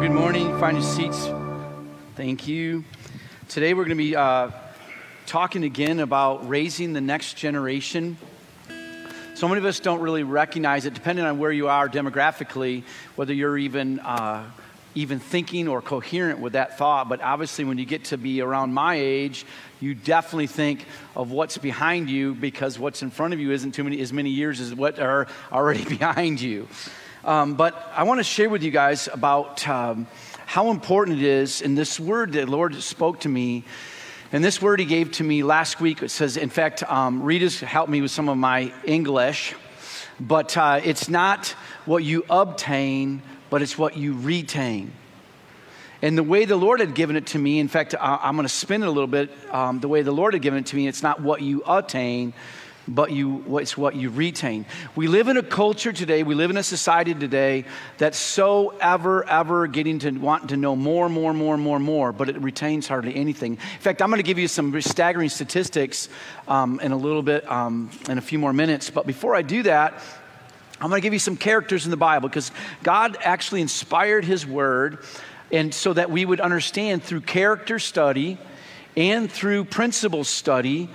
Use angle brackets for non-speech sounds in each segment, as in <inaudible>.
Good morning. Find your seats. Thank you. Today we're going to be uh, talking again about raising the next generation. So many of us don't really recognize it, depending on where you are demographically, whether you're even uh, even thinking or coherent with that thought. But obviously, when you get to be around my age, you definitely think of what's behind you because what's in front of you isn't too many as many years as what are already <laughs> behind you. Um, but I want to share with you guys about um, how important it is in this word that the Lord spoke to me. And this word he gave to me last week, it says, in fact, um, Rita's helped me with some of my English, but uh, it's not what you obtain, but it's what you retain. And the way the Lord had given it to me, in fact, I'm going to spin it a little bit. Um, the way the Lord had given it to me, it's not what you attain, but you, it's what you retain. We live in a culture today, we live in a society today that's so ever, ever getting to wanting to know more, more, more, more, more, but it retains hardly anything. In fact, I'm going to give you some staggering statistics um, in a little bit, um, in a few more minutes. But before I do that, I'm going to give you some characters in the Bible because God actually inspired His Word and so that we would understand through character study and through principle study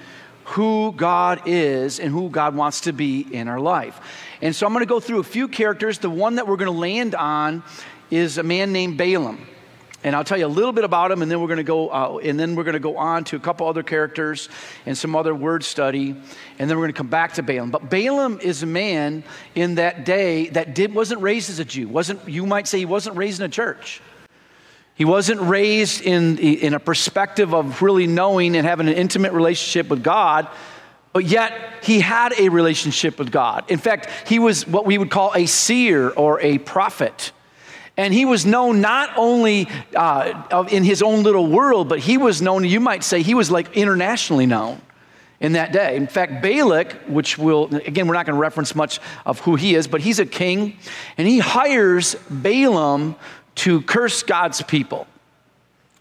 who God is and who God wants to be in our life. And so I'm going to go through a few characters. The one that we're going to land on is a man named Balaam. And I'll tell you a little bit about him, and then we're going to go, uh, and then we're going to go on to a couple other characters and some other word study, and then we're going to come back to Balaam. But Balaam is a man in that day that did wasn't raised as a Jew. wasn't You might say he wasn't raised in a church. He wasn't raised in, in a perspective of really knowing and having an intimate relationship with God, but yet he had a relationship with God. In fact, he was what we would call a seer or a prophet. And he was known not only uh, in his own little world, but he was known, you might say, he was like internationally known in that day. In fact, Balak, which will, again, we're not going to reference much of who he is, but he's a king, and he hires Balaam to curse God's people.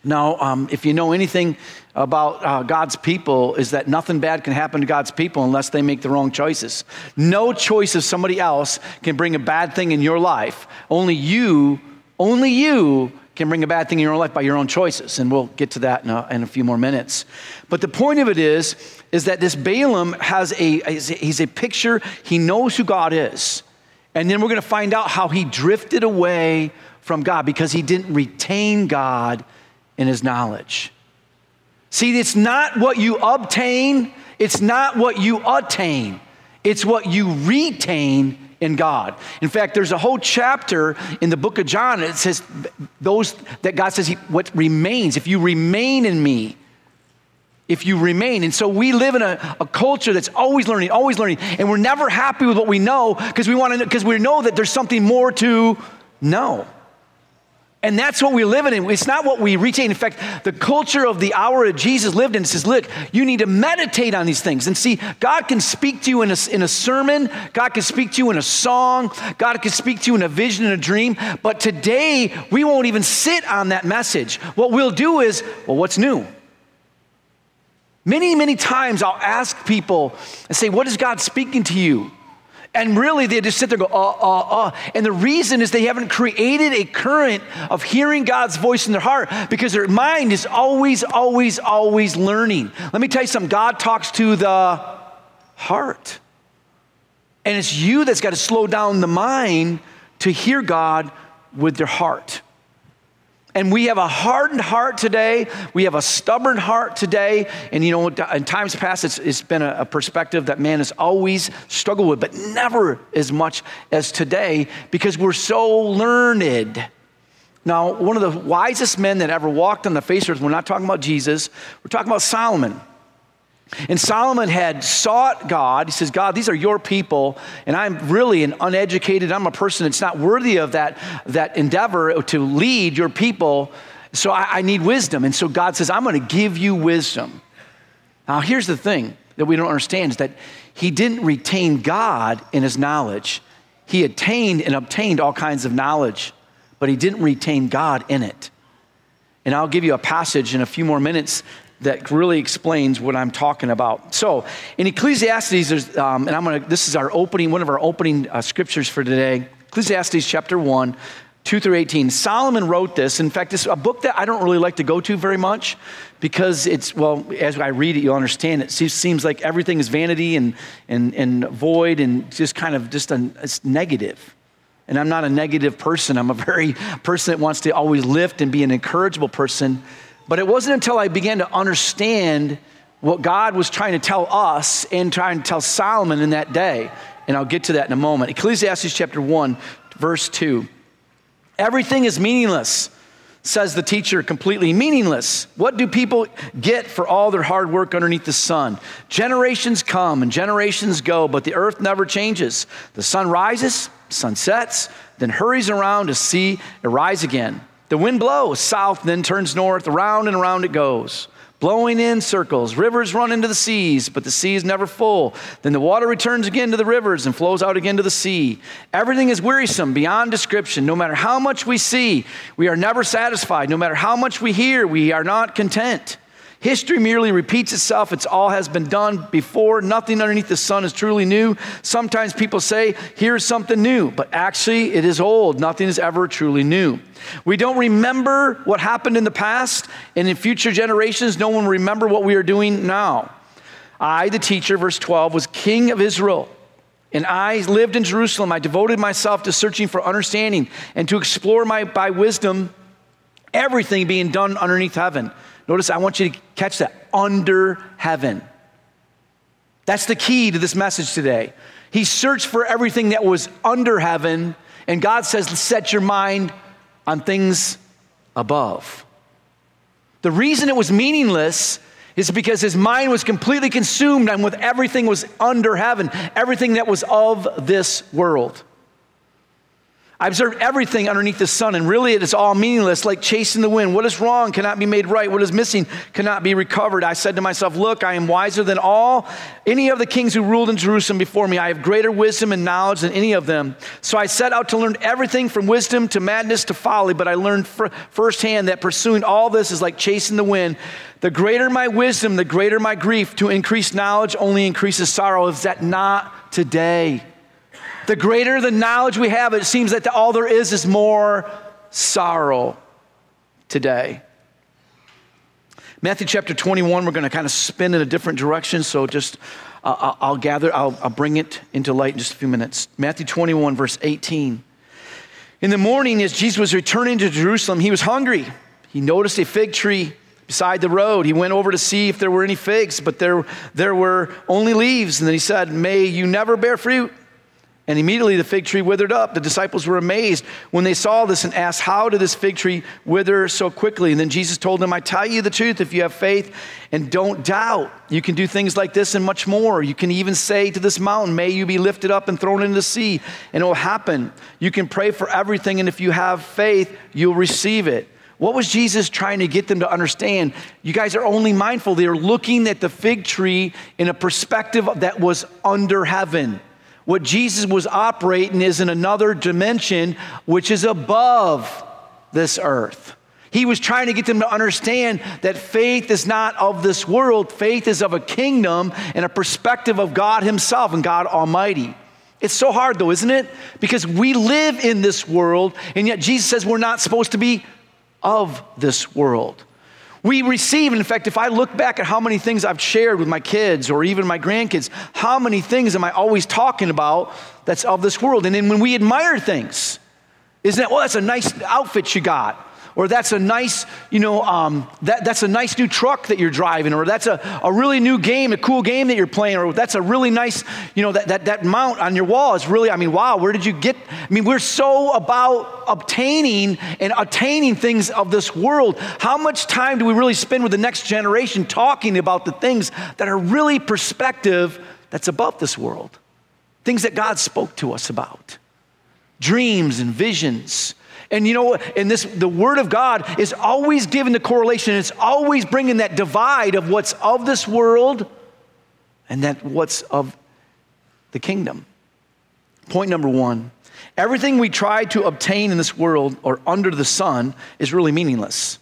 Now, um, if you know anything about uh, God's people, is that nothing bad can happen to God's people unless they make the wrong choices. No choice of somebody else can bring a bad thing in your life. Only you, only you can bring a bad thing in your life by your own choices. And we'll get to that in a, in a few more minutes. But the point of it is, is that this Balaam has a, he's a picture, he knows who God is. And then we're going to find out how he drifted away from God because he didn't retain God in his knowledge. See, it's not what you obtain, it's not what you attain, it's what you retain in God. In fact, there's a whole chapter in the book of John that says those that God says he, what remains, if you remain in me, if you remain. And so we live in a, a culture that's always learning, always learning, and we're never happy with what we know because we want to because we know that there's something more to know. And that's what we're living in. It's not what we retain. In fact, the culture of the hour that Jesus lived in says, look, you need to meditate on these things. And see, God can speak to you in a, in a sermon, God can speak to you in a song, God can speak to you in a vision and a dream. But today, we won't even sit on that message. What we'll do is, well, what's new? Many, many times I'll ask people and say, What is God speaking to you? And really, they just sit there and go, uh, uh, uh. And the reason is they haven't created a current of hearing God's voice in their heart because their mind is always, always, always learning. Let me tell you something God talks to the heart. And it's you that's got to slow down the mind to hear God with your heart. And we have a hardened heart today. We have a stubborn heart today. And you know, in times past, it's, it's been a, a, perspective that man has always struggled with, but never as much as today because we're so learned. Now, one of the wisest men that ever walked on the face of earth, we're not talking about Jesus, we're talking about Solomon. And Solomon had sought God. He says, God, these are your people, and I'm really an uneducated, I'm a person that's not worthy of that, that endeavor to lead your people. So I, I need wisdom. And so God says, I'm going to give you wisdom. Now, here's the thing that we don't understand is that he didn't retain God in his knowledge. He attained and obtained all kinds of knowledge, but he didn't retain God in it. And I'll give you a passage in a few more minutes that really explains what I'm talking about. So, in Ecclesiastes, um, and I'm to, this is our opening, one of our opening uh, scriptures for today. Ecclesiastes chapter 1, 2 through 18. Solomon wrote this. In fact, it's a book that I don't really like to go to very much because it's, well, as I read it, you'll understand it. seems like everything is vanity and, and, and void and just kind of just a, it's negative. And I'm not a negative person. I'm a <laughs> very person that wants to always lift and be an encourageable person. But it wasn't until I began to understand what God was trying to tell us and trying to tell Solomon in that day. And I'll get to that in a moment. Ecclesiastes chapter 1, verse 2. Everything is meaningless, says the teacher, completely meaningless. What do people get for all their hard work underneath the sun? Generations come and generations go, but the earth never changes. The sun rises, sun sets, then hurries around to see it rise again. The wind blows south, then turns north, around and around it goes, blowing in circles. Rivers run into the seas, but the sea is never full. Then the water returns again to the rivers and flows out again to the sea. Everything is wearisome beyond description. No matter how much we see, we are never satisfied. No matter how much we hear, we are not content. History merely repeats itself. It's all has been done before. Nothing underneath the sun is truly new. Sometimes people say, here's something new, but actually it is old. Nothing is ever truly new. We don't remember what happened in the past, and in future generations, no one will remember what we are doing now. I, the teacher, verse 12, was king of Israel. And I lived in Jerusalem. I devoted myself to searching for understanding and to explore my, by wisdom everything being done underneath heaven. Notice, I want you to catch that under heaven. That's the key to this message today. He searched for everything that was under heaven, and God says, set your mind on things above. The reason it was meaningless is because his mind was completely consumed and with everything was under heaven, everything that was of this world. I observed everything underneath the sun, and really it is all meaningless, like chasing the wind. What is wrong cannot be made right. What is missing cannot be recovered. I said to myself, Look, I am wiser than all any of the kings who ruled in Jerusalem before me. I have greater wisdom and knowledge than any of them. So I set out to learn everything from wisdom to madness to folly, but I learned firsthand that pursuing all this is like chasing the wind. The greater my wisdom, the greater my grief. To increase knowledge only increases sorrow. Is that not today? The greater the knowledge we have, it seems that all there is is more sorrow today. Matthew chapter 21, we're going to kind of spin in a different direction, so just uh, I'll gather, I'll, I'll bring it into light in just a few minutes. Matthew 21, verse 18. In the morning, as Jesus was returning to Jerusalem, he was hungry. He noticed a fig tree beside the road. He went over to see if there were any figs, but there, there were only leaves. And then he said, May you never bear fruit. And immediately the fig tree withered up. The disciples were amazed when they saw this and asked, How did this fig tree wither so quickly? And then Jesus told them, I tell you the truth, if you have faith and don't doubt, you can do things like this and much more. You can even say to this mountain, May you be lifted up and thrown into the sea, and it will happen. You can pray for everything, and if you have faith, you'll receive it. What was Jesus trying to get them to understand? You guys are only mindful. They're looking at the fig tree in a perspective that was under heaven. What Jesus was operating is in another dimension, which is above this earth. He was trying to get them to understand that faith is not of this world, faith is of a kingdom and a perspective of God Himself and God Almighty. It's so hard, though, isn't it? Because we live in this world, and yet Jesus says we're not supposed to be of this world. We receive, in fact, if I look back at how many things I've shared with my kids or even my grandkids, how many things am I always talking about that's of this world? And then when we admire things, isn't that, well, that's a nice outfit you got. Or that's a nice, you know, um, that, that's a nice new truck that you're driving, or that's a, a really new game, a cool game that you're playing, or that's a really nice, you know, that, that, that mount on your wall is really, I mean, wow, where did you get? I mean, we're so about obtaining and attaining things of this world. How much time do we really spend with the next generation talking about the things that are really perspective that's above this world? Things that God spoke to us about dreams and visions and you know, and this, the Word of God is always giving the correlation. It's always bringing that divide of what's of this world and that what's of the kingdom. Point number one everything we try to obtain in this world or under the sun is really meaningless.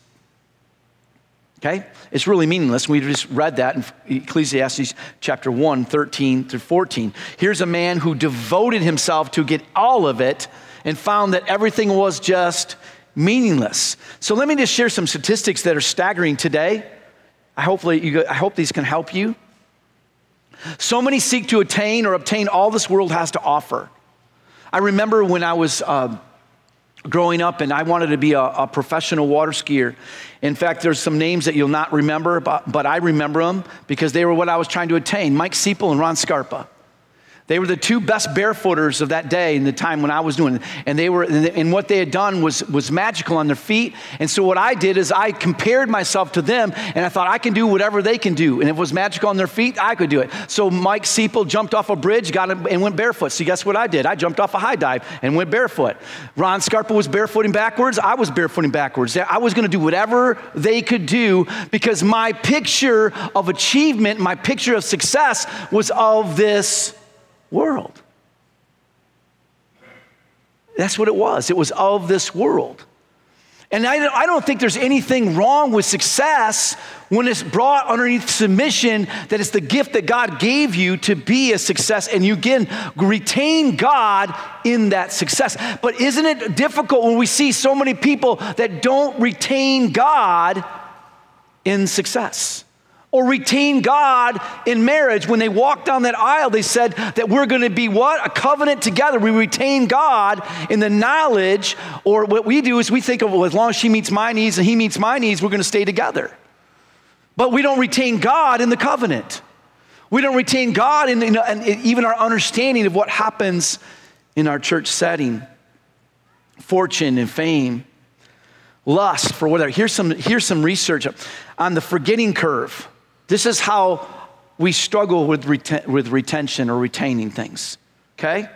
Okay? It's really meaningless. We just read that in Ecclesiastes chapter 1, 13 through 14. Here's a man who devoted himself to get all of it and found that everything was just meaningless. So let me just share some statistics that are staggering today. I hopefully you, I hope these can help you. So many seek to attain or obtain all this world has to offer. I remember when I was uh, growing up and I wanted to be a, a, professional water skier. In fact, there's some names that you'll not remember, but, but I remember them because they were what I was trying to attain Mike Seipel and Ron Scarpa. They were the two best barefooters of that day in the time when I was doing it. And they were, and what they had done was, was magical on their feet. And so what I did is I compared myself to them and I thought I can do whatever they can do. And if it was magical on their feet, I could do it. So Mike Seipel jumped off a bridge, got and went barefoot. So guess what I did? I jumped off a high dive and went barefoot. Ron Scarpa was barefooting backwards. I was barefooting backwards. I was going to do whatever they could do because my picture of achievement, my picture of success was of this world. That's what it was. It was of this world. And I, don't think there's anything wrong with success when it's brought underneath submission that it's the gift that God gave you to be a success and you again retain God in that success. But isn't it difficult when we see so many people that don't retain God in success? Or retain God in marriage. When they walked down that aisle, they said that we're going to be what? A covenant together. We retain God in the knowledge, or what we do is we think of, well, as long as she meets my needs and he meets my needs, we're going to stay together. But we don't retain God in the covenant. We don't retain God in, in, in even our understanding of what happens in our church setting fortune and fame lust for whatever. Here's some, here's some research on the forgetting curve. This is how we struggle with, reten- with retention or retaining things, okay?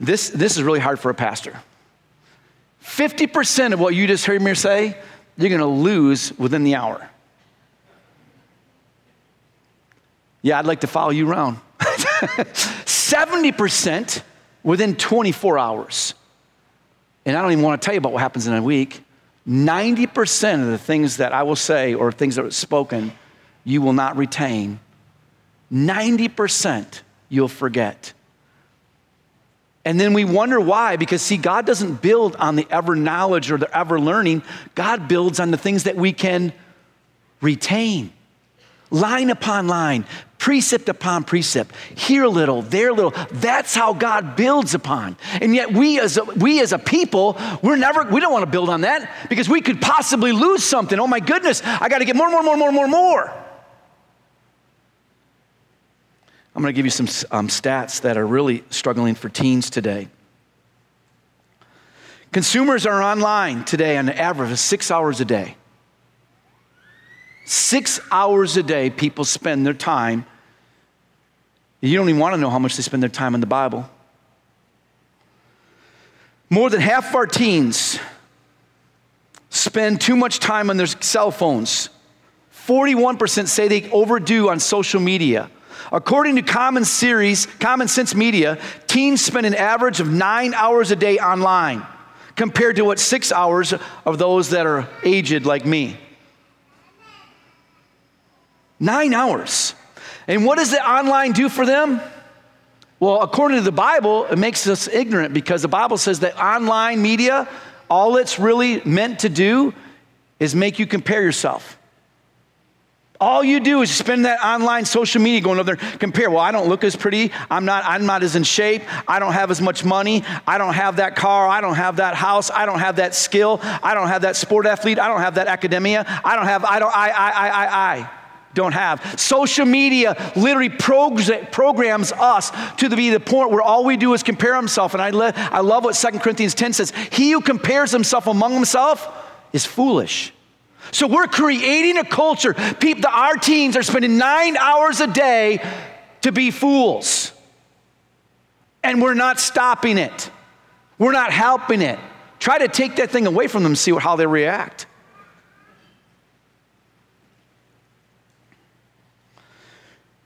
This, this is really hard for a pastor. 50% of what you just heard me say, you're gonna lose within the hour. Yeah, I'd like to follow you around. <laughs> 70% within 24 hours. And I don't even wanna tell you about what happens in a week. 90% of the things that I will say or things that are spoken you will not retain. 90% you'll forget. And then we wonder why, because see, God doesn't build on the ever knowledge or the ever learning. God builds on the things that we can retain. Line upon line, precept upon precept, here a little, there a little. That's how God builds upon. And yet we as a, we as a people, we're never we don't want to build on that because we could possibly lose something. Oh my goodness, I got to get more, more, more, more, more, more. I'm going to give you some um, stats that are really struggling for teens today. Consumers are online today on average six hours a day. Six hours a day, people spend their time. You don't even want to know how much they spend their time in the Bible. More than half of our teens spend too much time on their cell phones. 41% say they overdo on social media. According to Common Series, Common Sense Media, teens spend an average of nine hours a day online, compared to what six hours of those that are aged like me. Nine hours. And what does the online do for them? Well, according to the Bible, it makes us ignorant because the Bible says that online media, all it's really meant to do is make you compare yourself. All you do is spend that online social media going over there, compare. Well, I don't look as pretty. I'm not, I'm not as in shape. I don't have as much money. I don't have that car. I don't have that house. I don't have that skill. I don't have that sport athlete. I don't have that academia. I don't have, I don't, I, I, I, I, I don't have. Social media literally programs us to be the point where all we do is compare himself. And I, le- I love what 2 Corinthians 10 says. He who compares himself among himself is foolish. So we're creating a culture. People, our teens are spending nine hours a day to be fools. And we're not stopping it. We're not helping it. Try to take that thing away from them, see how they react.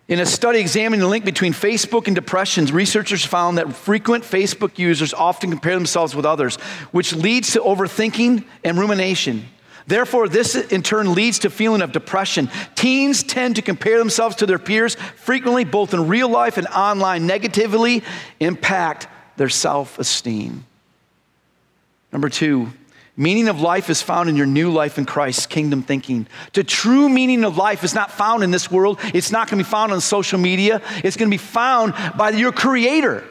In a study examining the link between Facebook and depression, researchers found that frequent Facebook users often compare themselves with others, which leads to overthinking and rumination. Therefore, this in turn leads to feeling of depression. Teens tend to compare themselves to their peers frequently, both in real life and online, negatively impact their self esteem. Number two, Meaning of life is found in your new life in Christ, kingdom thinking. The true meaning of life is not found in this world. It's not going to be found on social media. It's going to be found by your creator.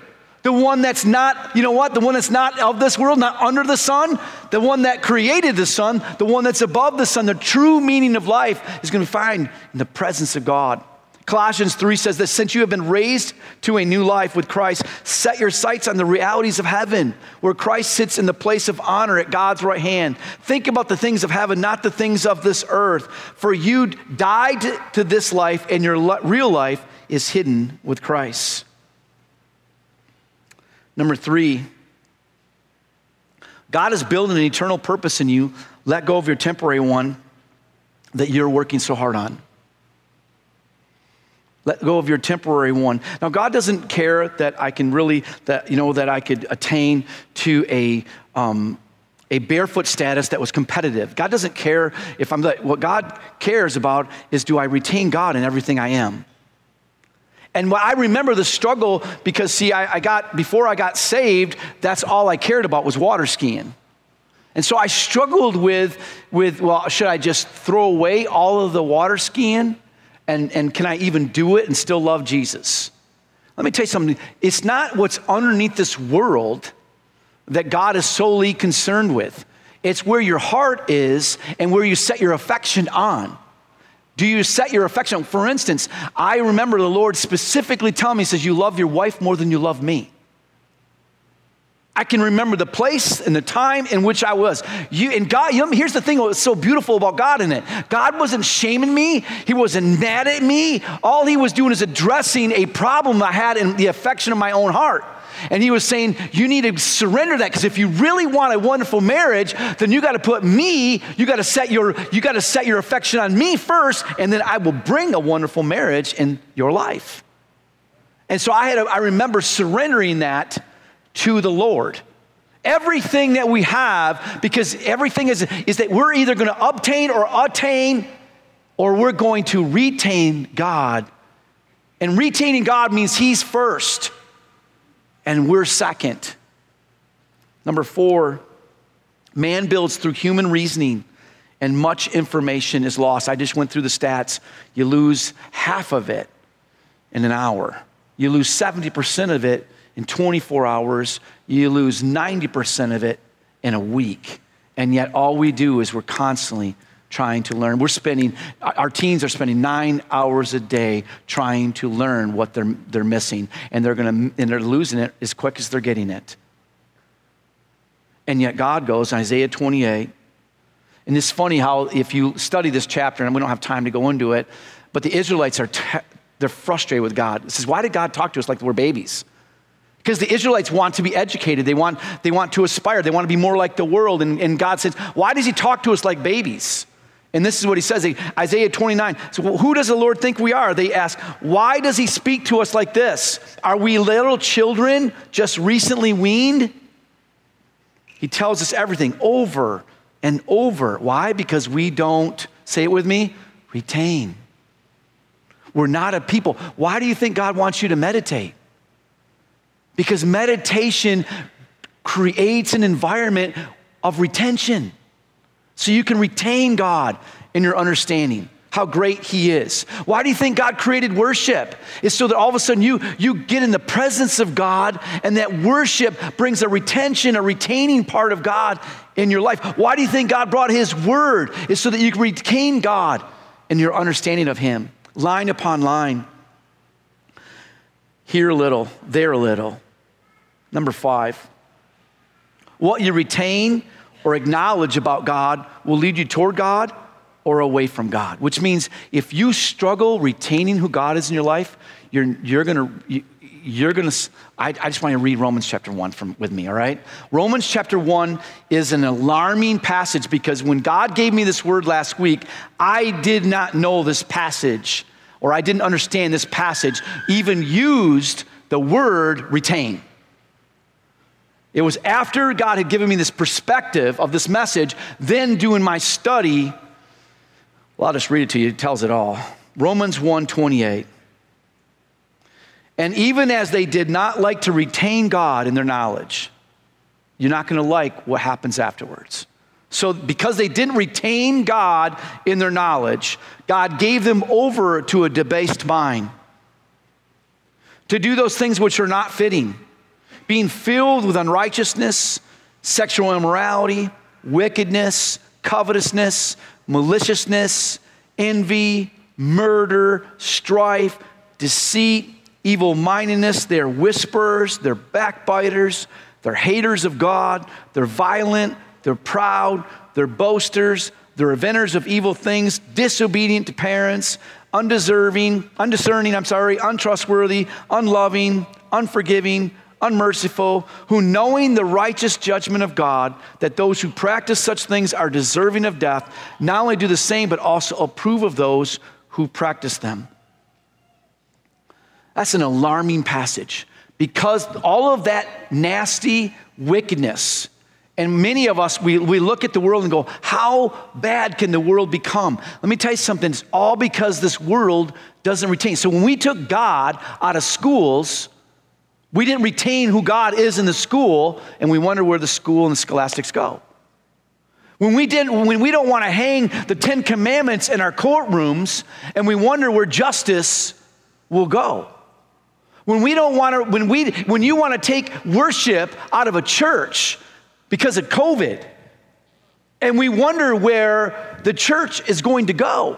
The one that's not, you know what? The one that's not of this world, not under the sun. The one that created the sun. The one that's above the sun. The true meaning of life is going to be found in the presence of God. Colossians 3 says that since you have been raised to a new life with Christ, set your sights on the realities of heaven, where Christ sits in the place of honor at God's right hand. Think about the things of heaven, not the things of this earth. For you died to this life, and your real life is hidden with Christ. Number three, God is building an eternal purpose in you. Let go of your temporary one that you're working so hard on. Let go of your temporary one. Now, God doesn't care that I can really, that, you know, that I could attain to a, um, a barefoot status that was competitive. God doesn't care if I'm what God cares about is do I retain God in everything I am? And I remember the struggle because, see, I, I got, before I got saved, that's all I cared about was water skiing. And so I struggled with, with well, should I just throw away all of the water skiing? And, and can I even do it and still love Jesus? Let me tell you something. It's not what's underneath this world that God is solely concerned with. It's where your heart is and where you set your affection on. Do you set your affection? For instance, I remember the Lord specifically telling me, He says, You love your wife more than you love me. I can remember the place and the time in which I was. You and God, you know, here's the thing what's so beautiful about God in it. God wasn't shaming me, He wasn't mad at me. All He was doing is addressing a problem I had in the affection of my own heart. And he was saying, You need to surrender that because if you really want a wonderful marriage, then you got to put me, you got to set your you got to set your affection on me first, and then I will bring a wonderful marriage in your life. And so I had a, I remember surrendering that to the Lord. Everything that we have, because everything is, is that we're either going to obtain or attain, or we're going to retain God. And retaining God means He's first, and we're second. Number four, man builds through human reasoning, and much information is lost. I just went through the stats. You lose half of it in an hour, you lose 70% of it in 24 hours, you lose 90% of it in a week. And yet, all we do is we're constantly trying to learn. We're spending, our teens are spending nine hours a day trying to learn what they're, they're missing, and they're, gonna, and they're losing it as quick as they're getting it. And yet, God goes, Isaiah 28, and it's funny how if you study this chapter, and we don't have time to go into it, but the Israelites are, te- they're frustrated with God. It says, why did God talk to us like we're babies? Because the Israelites want to be educated. They want, they want to aspire. They want to be more like the world. And, and God says, Why does He talk to us like babies? And this is what He says Isaiah 29. So, who does the Lord think we are? They ask, Why does He speak to us like this? Are we little children just recently weaned? He tells us everything over and over. Why? Because we don't, say it with me, retain. We're not a people. Why do you think God wants you to meditate? Because meditation creates an environment of retention. So you can retain God in your understanding. how great he is. Why do you think God created worship? It's so that all of a sudden you, you get in the presence of God and that worship brings a retention, a retaining part of God in your life. Why do you think God brought his word? It's so that you can retain God in your understanding of him, line upon line. Here a little, there a little. Number five, what you retain or acknowledge about God will lead you toward God or away from God, which means if you struggle retaining who God is in your life, you're, you're gonna, you, you're gonna, I, I just want to read Romans chapter 1 from, with me, all right? Romans chapter 1 is an alarming passage because when God gave me this word last week, I did not know this passage or I didn't understand this passage even used the word retain. It was after God had given me this perspective of this message, then doing my study well, I'll just read it to you. It tells it all. Romans 1 28. And even as they did not like to retain God in their knowledge, you're not going to like what happens afterwards. So, because they didn't retain God in their knowledge, God gave them over to a debased mind to do those things which are not fitting, being filled with unrighteousness, sexual immorality, wickedness, covetousness maliciousness, envy, murder, strife, deceit, evil mindedness. They're whisperers, they're backbiters, they're haters of God, they're violent, they're proud, they're boasters, they're inventors of evil things, disobedient to parents, undeserving, undiscerning, I'm sorry, untrustworthy, unloving, unforgiving unmerciful, who knowing the righteous judgment of God, that those who practice such things are deserving of death, not only do the same, but also approve of those who practice them. That's an alarming passage because all of that nasty wickedness, and many of us, we, we look at the world and go, How bad can the world become? Let me tell you something. It's all because this world doesn't retain. So when we took God out of schools, we didn't retain who God is in the school, and we wonder where the school and the scholastics go. When we, didn't, when we don't want to hang the Ten Commandments in our courtrooms, and we wonder where justice will go. When we don't want to, when, we, when you want to take worship out of a church because of COVID, and we wonder where the church is going to go.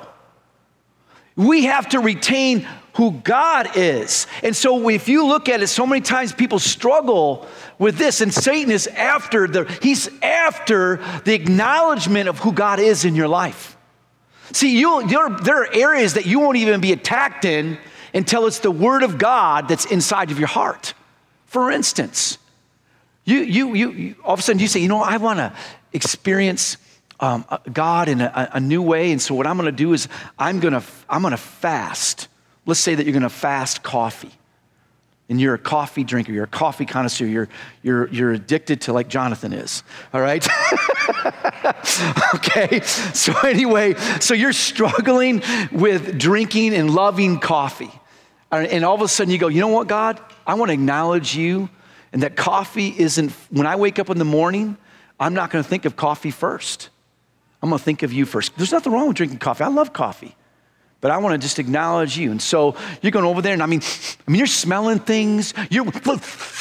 We have to retain who God is. And so if you look at it, so many times people struggle with this, and Satan is after the he's after the acknowledgement of who God is in your life. See, you there are areas that you won't even be attacked in until it's the word of God that's inside of your heart. For instance, you, you, you, you all of a sudden you say, you know, I want to experience um, God in a, a new way. And so what I'm going to do is I'm going to, I'm going to fast let's say that you're going to fast coffee and you're a coffee drinker, you're a coffee connoisseur, you're, you're, you're addicted to like Jonathan is, all right? <laughs> okay, so anyway, so you're struggling with drinking and loving coffee. And all of a sudden you go, you know what, God? I want to acknowledge you and that coffee isn't, when I wake up in the morning, I'm not going to think of coffee first. I'm going to think of you first. There's nothing wrong with drinking coffee. I love coffee but I want to just acknowledge you. And so you're going over there, and I mean, I mean, you're smelling things. Your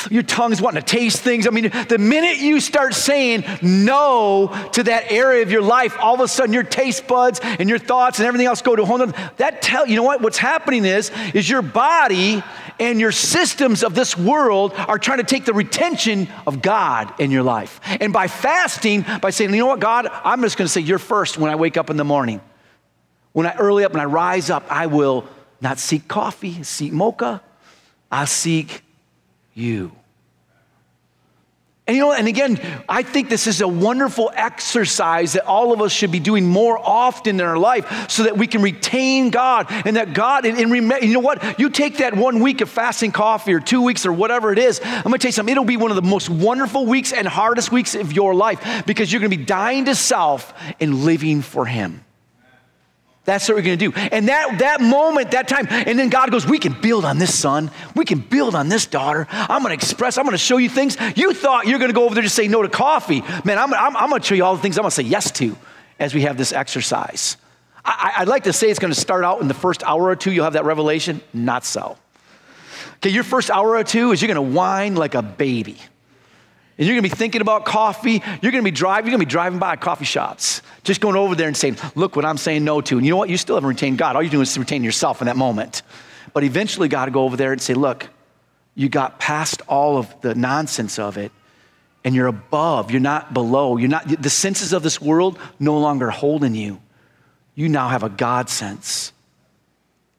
your tongue's wanting to taste things. I mean, the minute you start saying no to that area of your life, all of a sudden your taste buds and your thoughts and everything else go to a whole. That tell you know what? What's happening is is your body and your systems of this world are trying to take the retention of God in your life. And by fasting, by saying, you know what, God, I'm just going to say you're first when I wake up in the morning. When I early up and I rise up, I will not seek coffee, seek mocha. I'll seek you. And you know, and again, I think this is a wonderful exercise that all of us should be doing more often in our life so that we can retain God and that God, and, and you know what? You take that one week of fasting coffee or two weeks or whatever it is, I'm gonna tell you something, it'll be one of the most wonderful weeks and hardest weeks of your life because you're gonna be dying to self and living for Him. That's what we're going to do. And that, that moment, that time, and then God goes, We can build on this, son. We can build on this, daughter. I'm going to express, I'm going to show you things. You thought you're going to go over there to say no to coffee. Man, I'm, I'm, I'm going to show you all the things I'm going to say yes to as we have this exercise. I, would like to say it's going to start out in the first hour or two, you'll have that revelation. Not so. Okay, your first hour or two is you're going to whine like a baby. And you're gonna be thinking about coffee. You're gonna be driving, you're gonna be driving by coffee shops, just going over there and saying, Look what I'm saying no to. And you know what? You still haven't retained God. All you're doing is retain yourself in that moment. But eventually, God to go over there and say, Look, you got past all of the nonsense of it, and you're above, you're not below. You're not, the senses of this world no longer holding you. You now have a God sense.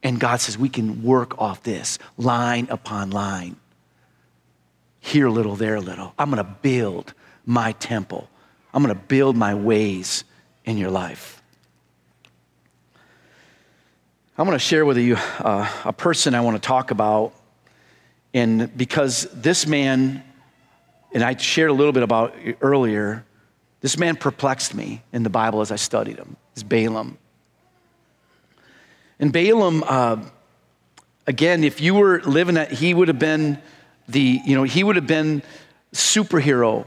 And God says, We can work off this line upon line here a little, there a little. I'm going to build my temple. I'm going to build my ways in your life. I'm going to share with you uh, a person I want to talk about. And because this man, and I shared a little bit about earlier, this man perplexed me in the Bible as I studied him, is Balaam. And Balaam, uh, again, if you were living at, he would have been the, you know, he would have been superhero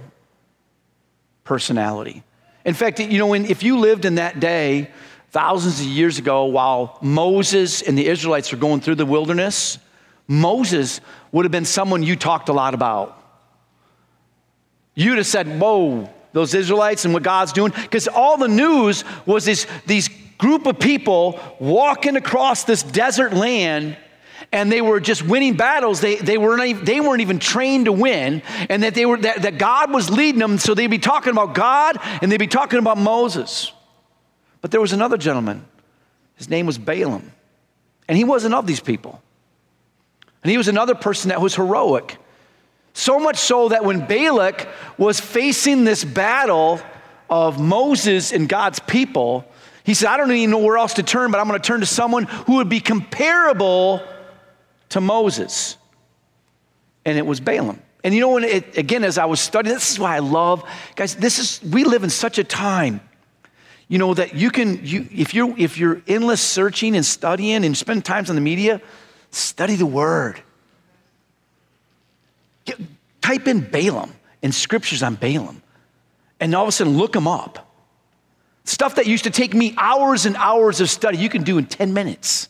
personality. In fact, you know, when, if you lived in that day, thousands of years ago, while Moses and the Israelites were going through the wilderness, Moses would have been someone you talked a lot about. You'd have said, Whoa, those Israelites and what God's doing. Because all the news was this, these group of people walking across this desert land and they were just winning battles. They, they, weren't, they weren't even trained to win and that, they were, that, that god was leading them. So they'd be talking about god and they'd be talking about moses. But there was another gentleman. His name was balaam and he wasn't of these people. And he was another person that was heroic. So much so that when balak was facing this battle of moses and god's people he said, I don't even know where else to turn, but I'm going to turn to someone who would be comparable to Moses, and it was Balaam. And you know, when it, again, as I was studying, this is why I love, guys, this is, we live in such a time, you know, that you can, you, if, you're, if you're endless searching and studying and spend times on the media, study the word. Get, type in Balaam and scriptures on Balaam, and all of a sudden look them up. Stuff that used to take me hours and hours of study, you can do in 10 minutes.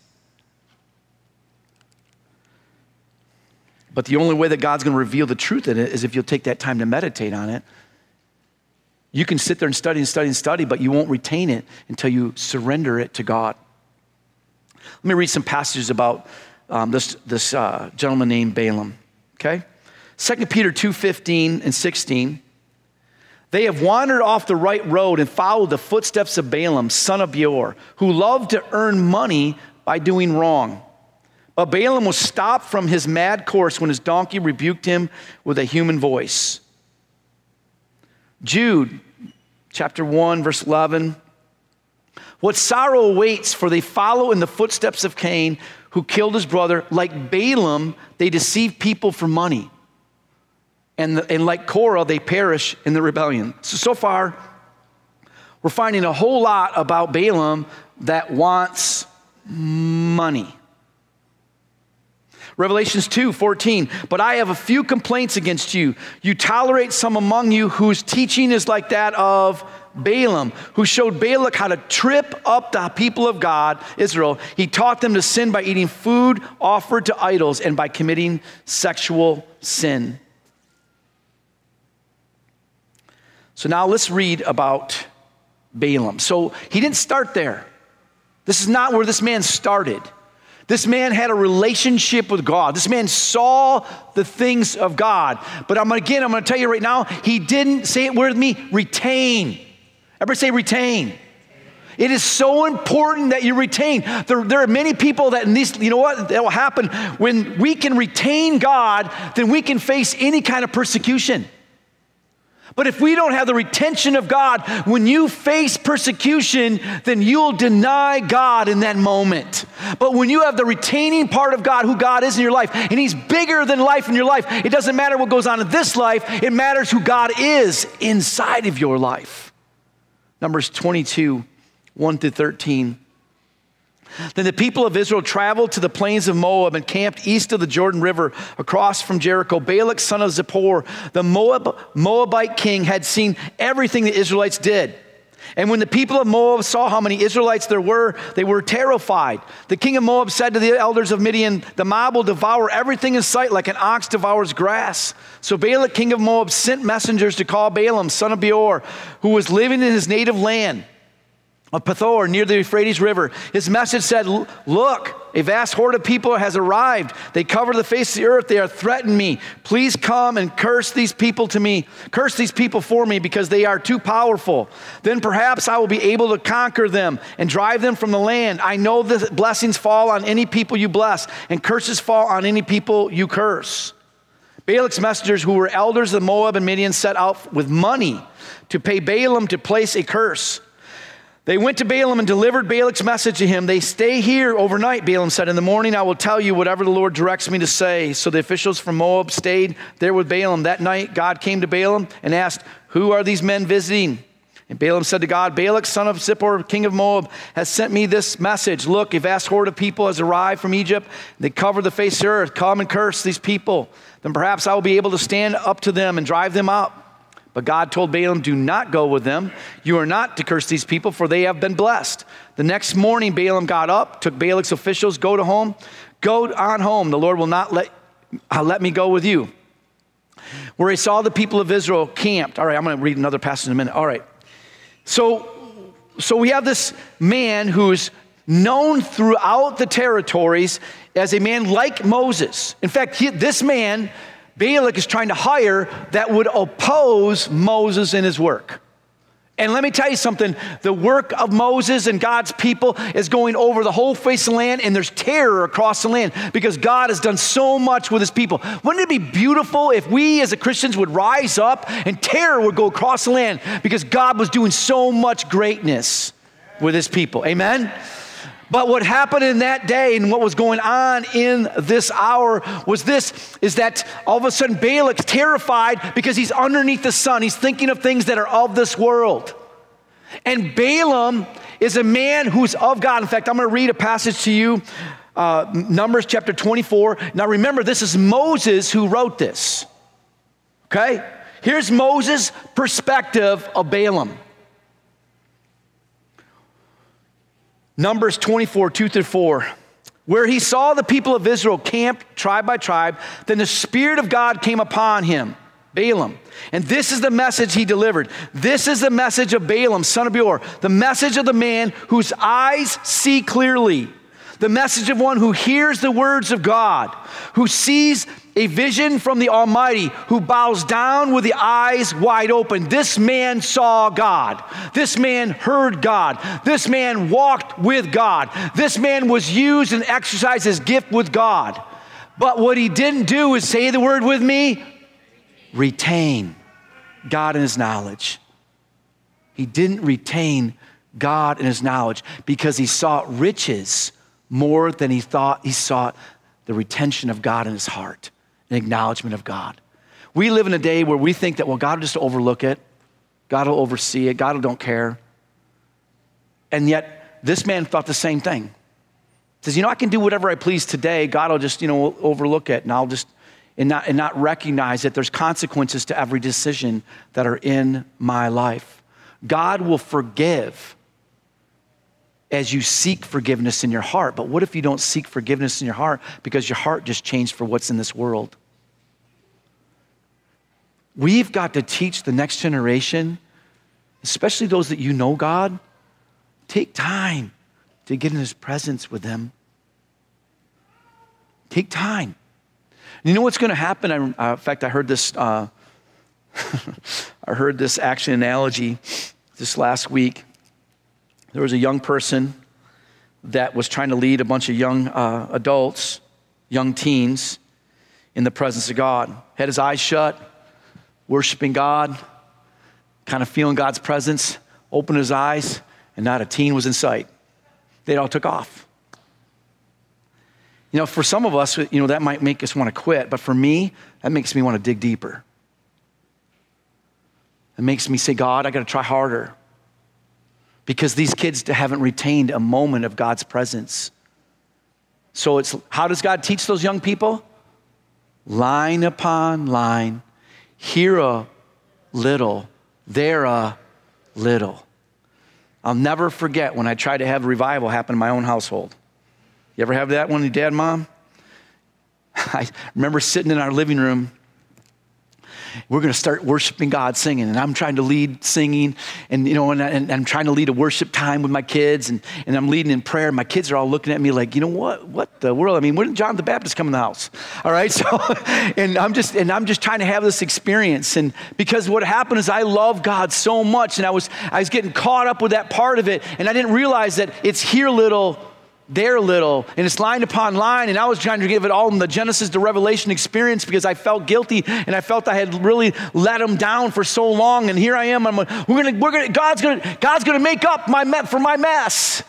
But the only way that God's going to reveal the truth in it is if you'll take that time to meditate on it. You can sit there and study and study and study, but you won't retain it until you surrender it to God. Let me read some passages about um, this, this uh, gentleman named Balaam. Okay? 2 Peter 2:15 and 16. They have wandered off the right road and followed the footsteps of Balaam, son of Beor, who loved to earn money by doing wrong. But Balaam was stopped from his mad course when his donkey rebuked him with a human voice. Jude, chapter 1, verse 11. What sorrow awaits, for they follow in the footsteps of Cain, who killed his brother. Like Balaam, they deceive people for money. And, the, and like Korah, they perish in the rebellion. So, so far, we're finding a whole lot about Balaam that wants money. Revelations 2 14. But I have a few complaints against you. You tolerate some among you whose teaching is like that of Balaam, who showed Balak how to trip up the people of God, Israel. He taught them to sin by eating food offered to idols and by committing sexual sin. So now let's read about Balaam. So he didn't start there. This is not where this man started. This man had a relationship with God. This man saw the things of God. But I'm again, I'm going to tell you right now, he didn't say it with me, retain. Everybody say retain. It is so important that you retain. There, there, are many people that in these, you know what, that will happen when we can retain God, then we can face any kind of persecution. But if we don't have the retention of God, when you face persecution, then you'll deny God in that moment. But when you have the retaining part of God, who God is in your life, and He's bigger than life in your life, it doesn't matter what goes on in this life, it matters who God is inside of your life. Numbers 22, 1 through 13. Then the people of Israel traveled to the plains of Moab and camped east of the Jordan River across from Jericho. Balak, son of Zippor, the Moab, Moabite king, had seen everything the Israelites did. And when the people of Moab saw how many Israelites there were, they were terrified. The king of Moab said to the elders of Midian, The mob will devour everything in sight like an ox devours grass. So Balak, king of Moab, sent messengers to call Balaam, son of Beor, who was living in his native land of Pethor near the Euphrates River. His message said, Look, a vast horde of people has arrived. They cover the face of the earth. They are threatening me. Please come and curse these people to me. Curse these people for me because they are too powerful. Then perhaps I will be able to conquer them and drive them from the land. I know that blessings fall on any people you bless, and curses fall on any people you curse. Balak's messengers, who were elders of Moab and Midian, set out with money to pay Balaam to place a curse. They went to Balaam and delivered Balak's message to him. They stay here overnight, Balaam said. In the morning, I will tell you whatever the Lord directs me to say. So the officials from Moab stayed there with Balaam. That night, God came to Balaam and asked, Who are these men visiting? And Balaam said to God, Balak, son of Zippor, king of Moab, has sent me this message. Look, a vast horde of people has arrived from Egypt. They cover the face of the earth. Come and curse these people. Then perhaps I will be able to stand up to them and drive them out. But God told Balaam, Do not go with them. You are not to curse these people, for they have been blessed. The next morning, Balaam got up, took Balak's officials, Go to home, go on home. The Lord will not let, uh, let me go with you. Where he saw the people of Israel camped. All right, I'm going to read another passage in a minute. All right. So, so we have this man who's known throughout the territories as a man like Moses. In fact, he, this man Balak is trying to hire that would oppose Moses in his work. And let me tell you something the work of Moses and God's people is going over the whole face of the land, and there's terror across the land because God has done so much with his people. Wouldn't it be beautiful if we as Christians would rise up and terror would go across the land because God was doing so much greatness with his people? Amen? But what happened in that day and what was going on in this hour was this is that all of a sudden Balak's terrified because he's underneath the sun. He's thinking of things that are of this world. And Balaam is a man who's of God. In fact, I'm going to read a passage to you, uh, Numbers chapter 24. Now remember, this is Moses who wrote this. Okay? Here's Moses' perspective of Balaam. Numbers 24, 2 through 4. Where he saw the people of Israel camped tribe by tribe, then the Spirit of God came upon him, Balaam. And this is the message he delivered. This is the message of Balaam, son of Beor, the message of the man whose eyes see clearly, the message of one who hears the words of God, who sees a vision from the Almighty who bows down with the eyes wide open. This man saw God. This man heard God. This man walked with God. This man was used and exercised his gift with God. But what he didn't do is say the word with me retain God and his knowledge. He didn't retain God and his knowledge because he sought riches more than he thought he sought the retention of God in his heart an acknowledgement of God. We live in a day where we think that, well, God will just overlook it, God will oversee it, God will don't care. And yet, this man thought the same thing. He says, you know, I can do whatever I please today. God will just, you know, overlook it, and I'll just, and not, and not recognize that there's consequences to every decision that are in my life. God will forgive as you seek forgiveness in your heart. But what if you don't seek forgiveness in your heart because your heart just changed for what's in this world? We've got to teach the next generation, especially those that you know God, take time to get in His presence with them. Take time. And you know what's going to happen? I, uh, in fact, I heard this. Uh, <laughs> I heard this action analogy this last week. There was a young person that was trying to lead a bunch of young uh, adults, young teens, in the presence of God. Had his eyes shut, worshiping God, kind of feeling God's presence, opened his eyes, and not a teen was in sight. They all took off. You know, for some of us, you know, that might make us want to quit, but for me, that makes me want to dig deeper. It makes me say, God, I got to try harder. Because these kids haven't retained a moment of God's presence. So it's how does God teach those young people? Line upon line, here a little, there a little. I'll never forget when I tried to have revival happen in my own household. You ever have that one, dad, mom? <laughs> I remember sitting in our living room we're going to start worshiping God singing. And I'm trying to lead singing and, you know, and, and, I'm trying to lead a worship time with my kids and, and I'm leading in prayer. My kids are all looking at me like, you know what, what the world? I mean, when did John the Baptist come in the house? All right. <laughs> So, and I'm just, and I'm just trying to have this experience. And because what happened is I love God so much and I was, I was getting caught up with that part of it. And I didn't realize that it's here little, there little, and it's line upon line. And I was trying to give it all in the Genesis to Revelation experience because I felt guilty and I felt I had really let them down for so long. And here I am. I'm like, we're gonna, we're gonna, God's gonna, God's gonna make up my for my mess.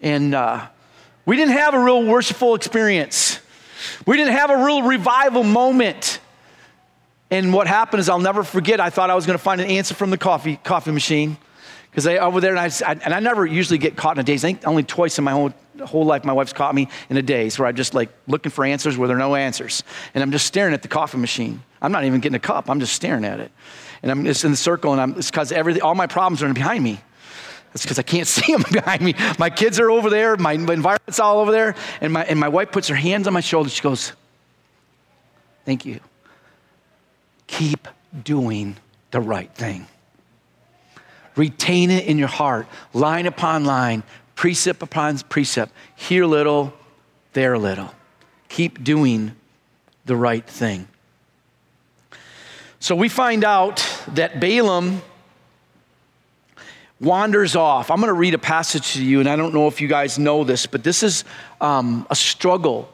And uh, we didn't have a real worshipful experience. We didn't have a real revival moment. And what happened is, I'll never forget. I thought I was to find an answer from the coffee coffee machine. Because I over there, and I, and I never usually get caught in a daze. I think only twice in my whole, whole life my wife's caught me in a daze where I'm just like looking for answers where there are no answers. And I'm just staring at the coffee machine. I'm not even getting a cup, I'm just staring at it. And I'm just in the circle, and I'm, it's because all my problems are behind me. It's because I can't <laughs> see them behind me. My kids are over there, my, environment's all over there. And my, and my wife puts her hands on my shoulder. She goes, Thank you. Keep doing the right thing. Retain it in your heart, line upon line, precept upon precept. Here little, there little. Keep doing the right thing. So we find out that Balaam wanders off. I'm going to read a passage to you, and I don't know if you guys know this, but this is um, a struggle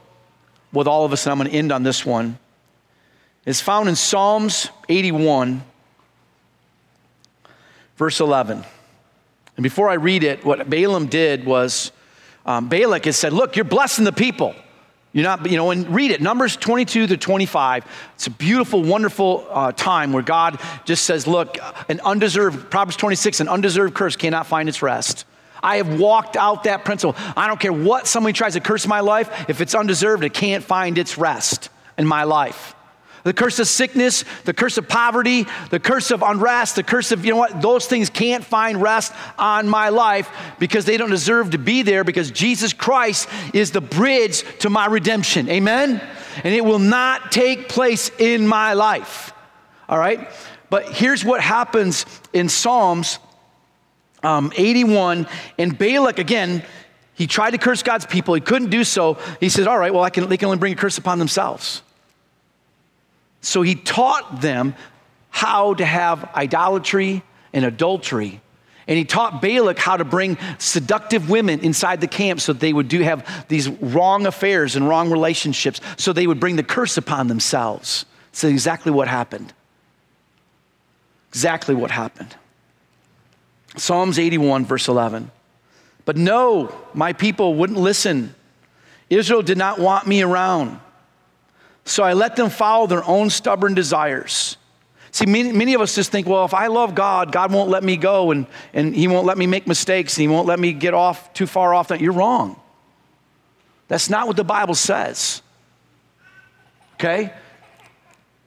with all of us, and I'm going to end on this one. It's found in Psalms 81, verse 11. And before I read it, what Balaam did was um, Balak had said, Look, you're blessing the people. You're not, you know, and read it, Numbers 22 to 25. It's a beautiful, wonderful uh, time where God just says, Look, an undeserved, Proverbs 26, an undeserved curse cannot find its rest. I have walked out that principle. I don't care what somebody tries to curse my life, if it's undeserved, it can't find its rest in my life the curse of sickness, the curse of poverty, the curse of unrest, the curse of, you know what, those things can't find rest on my life because they don't deserve to be there because Jesus Christ is the bridge to my redemption. Amen? And it will not take place in my life. All right? But here's what happens in Psalms um, 81. And Balak, again, he tried to curse God's people. He couldn't do so. He says, All right, well, I can, they can only bring a curse upon themselves. So he taught them how to have idolatry and adultery. And he taught Balak how to bring seductive women inside the camp so they would do have these wrong affairs and wrong relationships, so they would bring the curse upon themselves. So exactly what happened. Exactly what happened. Psalms 81, verse 11. But no, my people wouldn't listen. Israel did not want me around. So I let them follow their own stubborn desires. See, many, many, of us just think, well, if I love God, God won't let me go and, and He won't let me make mistakes and He won't let me get off too far off that. You're wrong. That's not what the Bible says. Okay?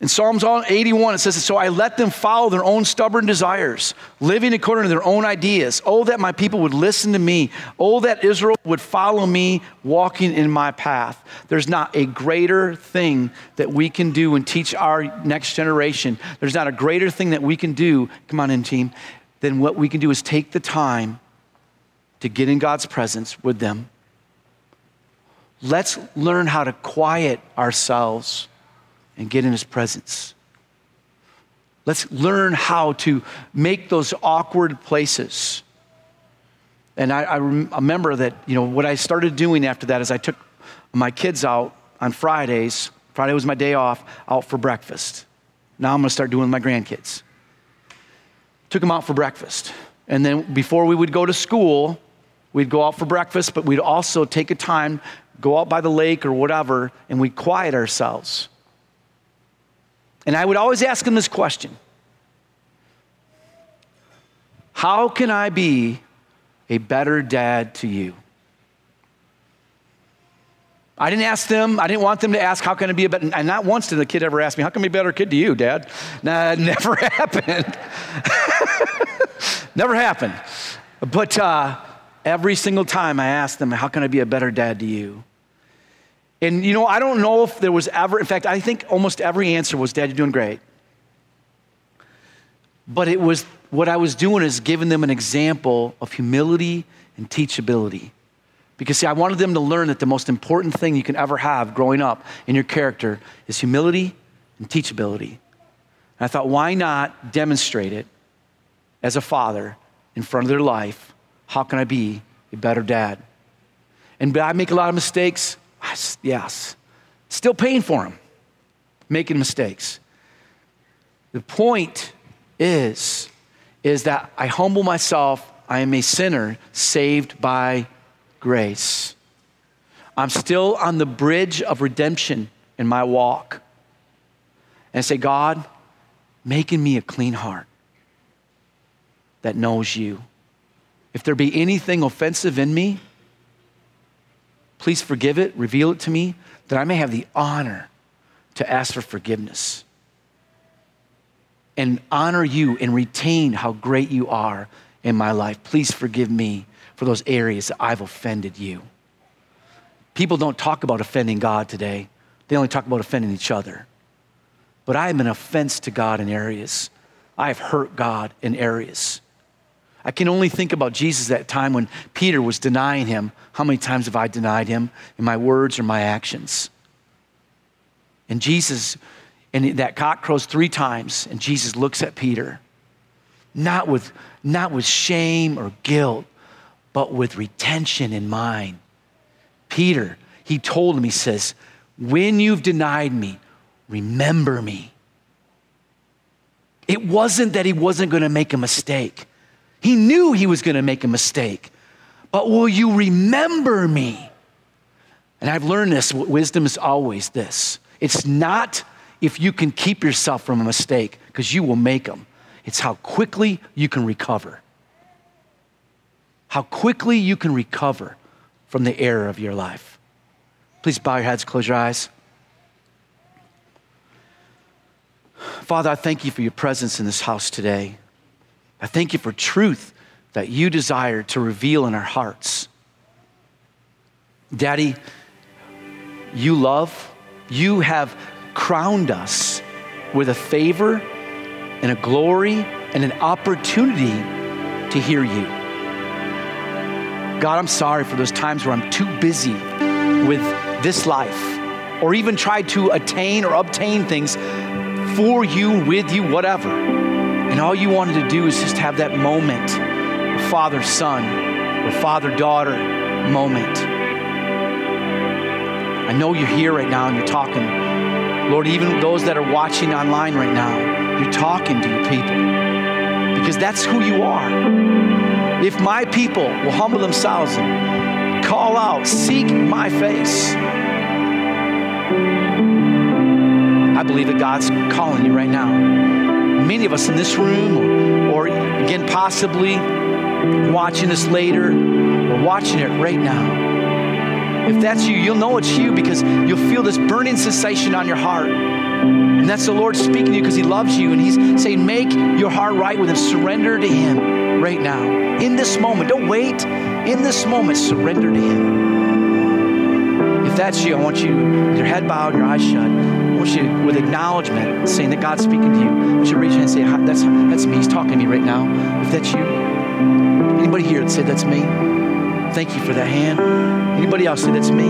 In Psalms 81, it says, So I let them follow their own stubborn desires, living according to their own ideas. Oh, that my people would listen to me. Oh, that Israel would follow me, walking in my path. There's not a greater thing that we can do and teach our next generation. There's not a greater thing that we can do, come on in, team, than what we can do is take the time to get in God's presence with them. Let's learn how to quiet ourselves and get in his presence. Let's learn how to make those awkward places. And I, I, remember that, you know, what I started doing after that is I took my kids out on Fridays. Friday was my day off, out for breakfast. Now I'm going to start doing my grandkids. Took them out for breakfast. And then before we would go to school, we'd go out for breakfast, but we'd also take a time, go out by the lake or whatever, and we'd quiet ourselves and I would always ask him this question How can I be a better dad to you? I didn't ask them, I didn't want them to ask, how can I be a better, and not once did the kid ever ask me, how can I be a better kid to you, dad? Nah, <laughs> never happened. <laughs> never happened. But uh, every single time I asked them, how can I be a better dad to you? And you know, I don't know if there was ever, in fact, I think almost every answer was, Dad, you're doing great. But it was what I was doing is giving them an example of humility and teachability. Because, see, I wanted them to learn that the most important thing you can ever have growing up in your character is humility and teachability. And I thought, why not demonstrate it as a father in front of their life? How can I be a better dad? And I make a lot of mistakes? Yes. Still paying for them, making mistakes. The point is, is that I humble myself. I am a sinner saved by grace. I'm still on the bridge of redemption in my walk. And I say, God, making me a clean heart that knows you. If there be anything offensive in me, please forgive it, reveal it to me, that I may have the honor to ask for forgiveness and honor you and retain how great you are in my life. Please forgive me for those areas that I've offended you. People don't talk about offending God today, they only talk about offending each other. But I am an offense to God in areas. I have hurt God in areas. I can only think about Jesus that time when Peter was denying him. How many times have I denied him in my words or my actions? And Jesus, and that cock crows three times, and Jesus looks at Peter, not with, not with shame or guilt, but with retention in mind. Peter, he told him, he says, When you've denied me, remember me. It wasn't that he wasn't going to make a mistake. He knew he was going to make a mistake. But will you remember me? And I've learned this wisdom is always this it's not if you can keep yourself from a mistake, because you will make them, it's how quickly you can recover how quickly you can recover from the error of your life. Please bow your heads, close your eyes. Father, I thank you for your presence in this house today. I thank you for truth that you desire to reveal in our hearts. Daddy, you love, you have crowned us with a favor and a glory and an opportunity to hear you. God, I'm sorry for those times where I'm too busy with this life or even tried to attain or obtain things for you, with you, whatever. All you wanted to do is just have that moment, father son or father daughter moment. I know you're here right now and you're talking. Lord, even those that are watching online right now, you're talking to your people because that's who you are. If my people will humble themselves and call out, seek my face, I believe that God's calling you right now. Many of us in this room, or, or again, possibly watching this later, or watching it right now. If that's you, you'll know it's you because you'll feel this burning sensation on your heart. And that's the Lord speaking to you because He loves you and He's saying, Make your heart right with Him. Surrender to Him right now in this moment. Don't wait. In this moment, surrender to Him. If that's you, I want you, your head bowed, your eyes shut, want you, with acknowledgement, saying that God's speaking to you, I want you to raise and say, that's, that's me. He's talking to me right now. If that's you, anybody here that said, That's me? Thank you for that hand. Anybody else say, That's me?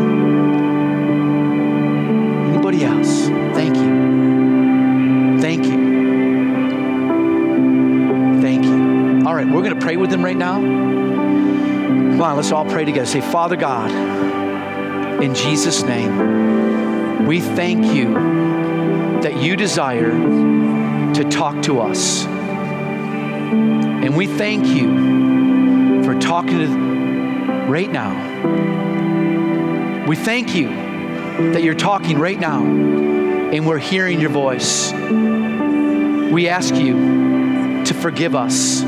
Anybody else? Thank you. Thank you. Thank you. All right, we're going to pray with them right now. Come on, let's all pray together. Say, Father God, in Jesus' name, we thank you that you desire to talk to us. And we thank you for talking to right now. We thank you that you're talking right now and we're hearing your voice. We ask you to forgive us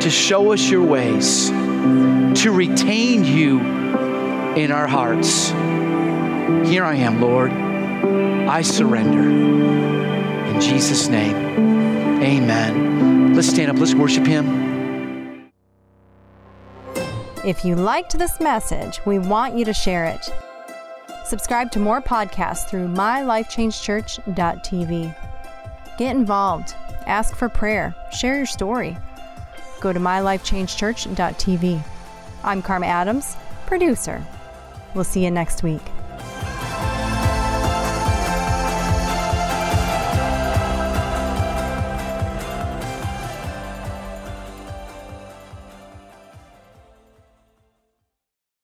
to show us your ways, to retain you in our hearts. Here I am, Lord. I surrender. In Jesus' name, amen. Let's stand up, let's worship Him. If you liked this message, we want you to share it. Subscribe to more podcasts through mylifechangechurch.tv. Get involved, ask for prayer, share your story. Go to mylifechangechurch.tv. I'm Karma Adams, producer. We'll see you next week.